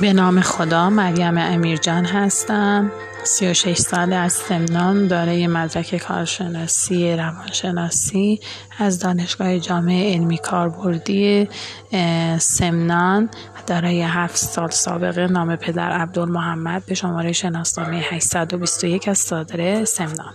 به نام خدا مریم امیرجان هستم. 36 ساله از سمنان دارای مدرک کارشناسی روانشناسی از دانشگاه جامعه علمی کاربردی سمنان. دارای 7 سال سابقه نام پدر عبدالمحمد به شماره شناسنامه 821 از صادره سمنان.